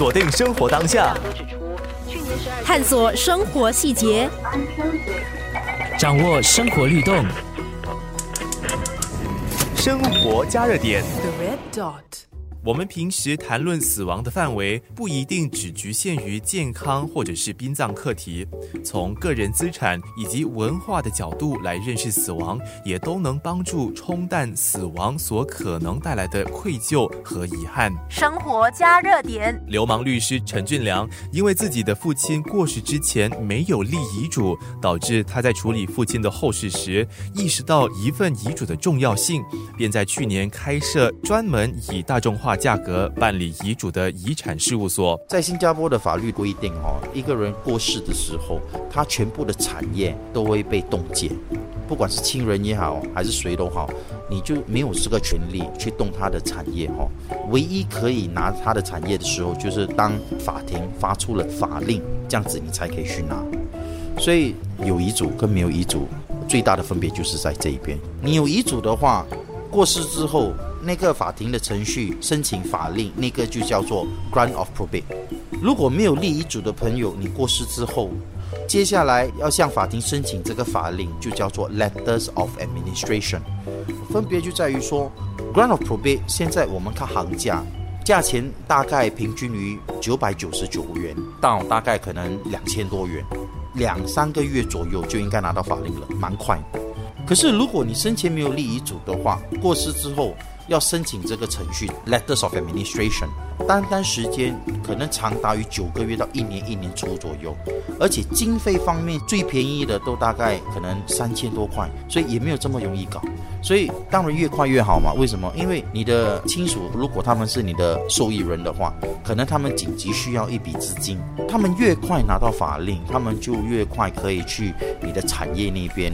锁定生活当下，探索生活细节，掌握生活律动，生活加热点。The red dot. 我们平时谈论死亡的范围不一定只局限于健康或者是殡葬课题，从个人资产以及文化的角度来认识死亡，也都能帮助冲淡死亡所可能带来的愧疚和遗憾。生活加热点。流氓律师陈俊良因为自己的父亲过世之前没有立遗嘱，导致他在处理父亲的后事时意识到一份遗嘱的重要性，便在去年开设专门以大众化价格办理遗嘱的遗产事务所。在新加坡的法律规定，哦，一个人过世的时候，他全部的产业都会被冻结，不管是亲人也好，还是谁都好，你就没有这个权利去动他的产业，哈。唯一可以拿他的产业的时候，就是当法庭发出了法令，这样子你才可以去拿。所以有遗嘱跟没有遗嘱最大的分别就是在这一边。你有遗嘱的话，过世之后，那个法庭的程序申请法令，那个就叫做 grant of probate。如果没有立遗嘱的朋友，你过世之后，接下来要向法庭申请这个法令，就叫做 letters of administration。分别就在于说，grant of probate 现在我们看行价。价钱大概平均于九百九十九元到大概可能两千多元，两三个月左右就应该拿到法令了，蛮快。可是如果你生前没有立遗嘱的话，过世之后要申请这个程序 letters of administration，单单时间可能长达于九个月到一年一年初左右，而且经费方面最便宜的都大概可能三千多块，所以也没有这么容易搞。所以当然越快越好嘛。为什么？因为你的亲属如果他们是你的受益人的话，可能他们紧急需要一笔资金，他们越快拿到法令，他们就越快可以去你的产业那边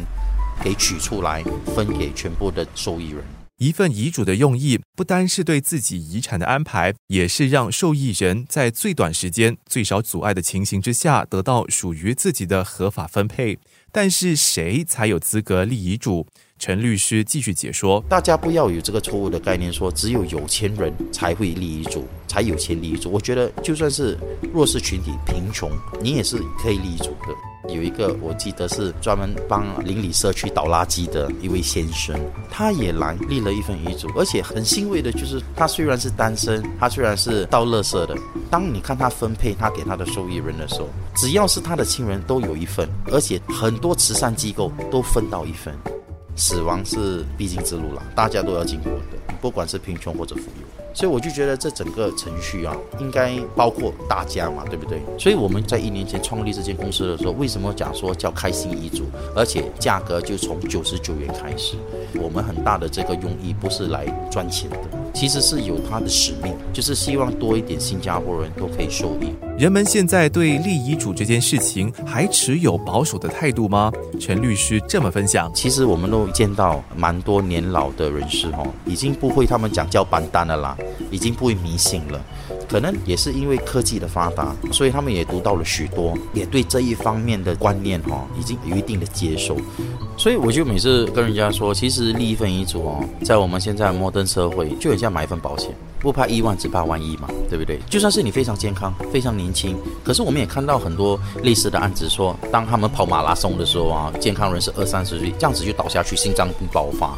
给取出来分给全部的受益人。一份遗嘱的用意，不单是对自己遗产的安排，也是让受益人在最短时间、最少阻碍的情形之下，得到属于自己的合法分配。但是，谁才有资格立遗嘱？陈律师继续解说：大家不要有这个错误的概念，说只有有钱人才会立遗嘱，才有钱立遗嘱。我觉得，就算是弱势群体、贫穷，你也是可以立遗嘱的。有一个我记得是专门帮邻里社区倒垃圾的一位先生，他也来立了一份遗嘱，而且很欣慰的就是，他虽然是单身，他虽然是倒垃圾的，当你看他分配他给他的受益人的时候，只要是他的亲人都有一份，而且很多慈善机构都分到一份。死亡是必经之路了，大家都要经过的，不管是贫穷或者富有。所以我就觉得这整个程序啊，应该包括大家嘛，对不对？所以我们在一年前创立这间公司的时候，为什么讲说叫开心遗嘱，而且价格就从九十九元开始？我们很大的这个用意不是来赚钱的，其实是有它的使命，就是希望多一点新加坡人都可以受益。人们现在对立遗嘱这件事情还持有保守的态度吗？陈律师这么分享：其实我们都见到蛮多年老的人士哦，已经不会他们讲叫板单了啦，已经不会迷信了。可能也是因为科技的发达，所以他们也读到了许多，也对这一方面的观念哈、已经有一定的接受。所以我就每次跟人家说，其实立一份遗嘱哦，在我们现在摩登社会，就很像买一份保险，不怕一万，只怕万一嘛，对不对？就算是你非常健康、非常年轻，可是我们也看到很多类似的案子说，当他们跑马拉松的时候啊，健康人士二三十岁这样子就倒下去，心脏病爆发。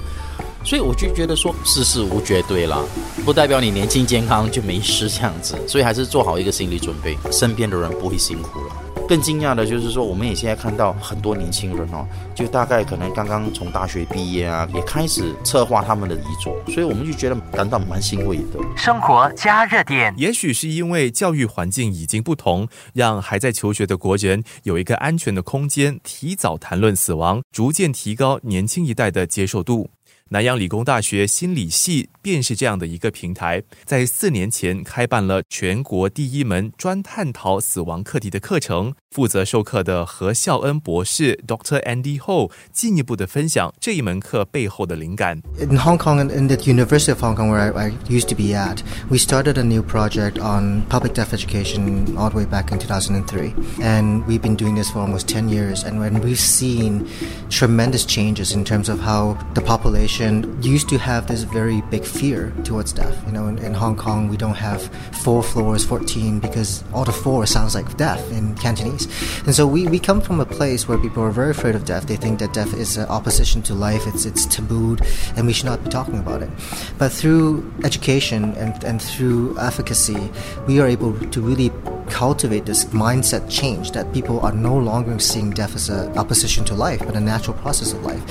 所以我就觉得说世事无绝对啦，不代表你年轻健康就没事这样子，所以还是做好一个心理准备，身边的人不会辛苦了。更惊讶的就是说，我们也现在看到很多年轻人哦，就大概可能刚刚从大学毕业啊，也开始策划他们的遗嘱，所以我们就觉得感到蛮欣慰的。生活加热点。也许是因为教育环境已经不同，让还在求学的国人有一个安全的空间，提早谈论死亡，逐渐提高年轻一代的接受度。南洋理工大学心理系便是这样的一个平台，在四年前开办了全国第一门专探讨死亡课题的课程。负责授课的何孝恩博士 Dr. Andy Ho 进一步的分享这一门课背后的灵感。In Hong Kong and in the University of Hong Kong, where I, I used to be at, we started a new project on public deaf education all the way back in 2003. And we've been doing this for almost 10 years. And when we've seen tremendous changes in terms of how the population education used to have this very big fear towards death. You know, in, in Hong Kong, we don't have four floors, 14, because all the four sounds like death in Cantonese. And so we, we come from a place where people are very afraid of death. They think that death is an opposition to life, it's, it's tabooed, and we should not be talking about it. But through education and, and through efficacy, we are able to really cultivate this mindset change that people are no longer seeing death as an opposition to life, but a natural process of life.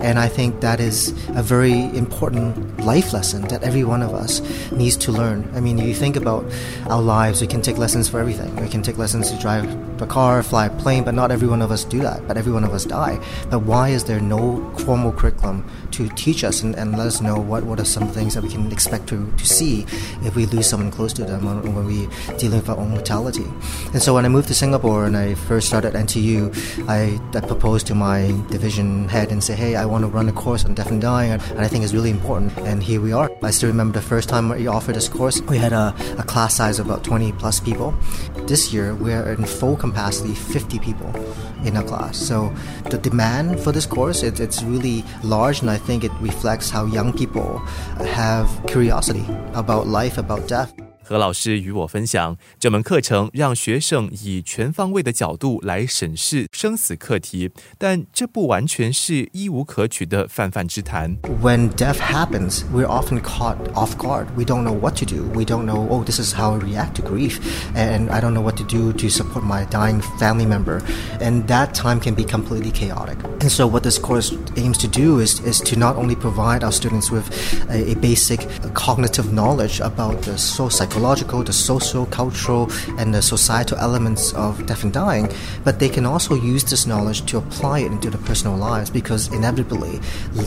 And I think that is a very important life lesson that every one of us needs to learn. I mean, if you think about our lives, we can take lessons for everything. We can take lessons to drive a car, fly a plane, but not every one of us do that. But every one of us die. But why is there no formal curriculum to teach us and, and let us know what, what are some things that we can expect to, to see if we lose someone close to them when, when we dealing with our own mortality? And so when I moved to Singapore and I first started NTU, I, I proposed to my division head and say, hey, I want to run a course on death and dying, and I think it's really important. And here we are. I still remember the first time we offered this course, we had a, a class size of about 20 plus people. This year, we're in full capacity, 50 people in a class. So the demand for this course, it, it's really large, and I think it reflects how young people have curiosity about life, about death. 何老师与我分享，这门课程让学生以全方位的角度来审视生死课题，但这不完全是一无可取的泛泛之谈。When death happens, we're often caught off guard. We don't know what to do. We don't know, oh, this is how I react to grief, and I don't know what to do to support my dying family member. And that time can be completely chaotic. And so, what this course aims to do is, is to not only provide our students with a, a basic cognitive knowledge about the soul psychological, the social, cultural, and the societal elements of death and dying, but they can also use this knowledge to apply it into their personal lives because inevitably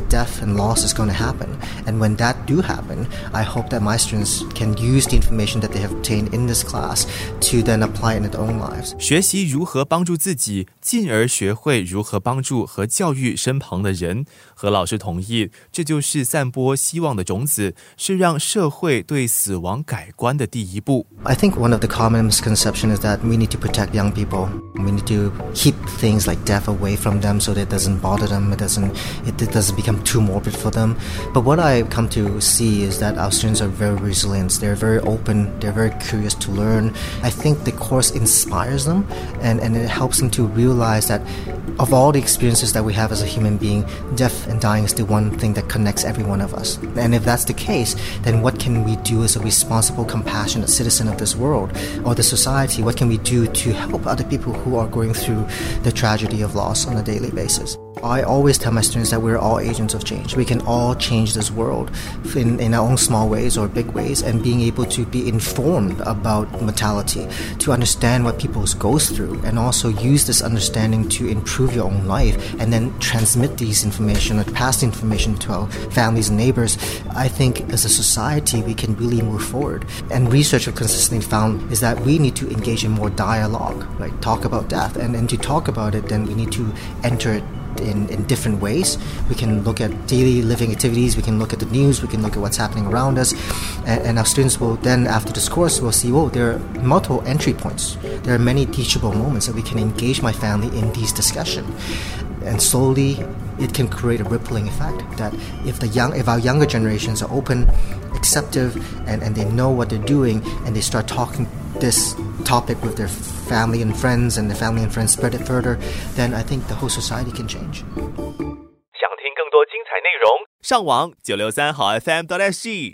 death and loss is going to happen. And when that do happen, I hope that my students can use the information that they have obtained in this class to then apply it in their own lives. 学习如何帮助自己，进而学会如何帮助和教育身旁的人。何老师同意，这就是散播希望的种子，是让社会对死亡改观 的第一步。I think one of the common misconceptions is that we need to protect young people. We need to keep things like death away from them so that it doesn't bother them. It doesn't it, it doesn't become too morbid for them. But what I come to see is that our students are very resilient. They're very open. They're very curious to learn. I think the course inspires them and, and it helps them to realize that of all the experiences that we have as a human being, death and dying is the one thing that connects every one of us. And if that's the case, then what can we do as a responsible, compassionate citizen of this world or the society? What can we do to help other people who are going through the tragedy of loss on a daily basis? I always tell my students that we're all agents of change. We can all change this world in, in our own small ways or big ways, and being able to be informed about mortality, to understand what people goes through, and also use this understanding to improve your own life, and then transmit these information or pass the information to our families and neighbors. I think as a society we can really move forward. And research have consistently found is that we need to engage in more dialogue, like talk about death, and, and to talk about it, then we need to enter it in, in different ways. We can look at daily living activities, we can look at the news, we can look at what's happening around us, and, and our students will then, after this course, will see, oh, there are multiple entry points. There are many teachable moments that we can engage my family in these discussions. And slowly, it can create a rippling effect that if the young, if our younger generations are open, acceptive, and, and they know what they're doing, and they start talking this topic with their family and friends, and the family and friends spread it further, then I think the whole society can change. 想听更多精彩内容，上网九六三好 FM 到 SG。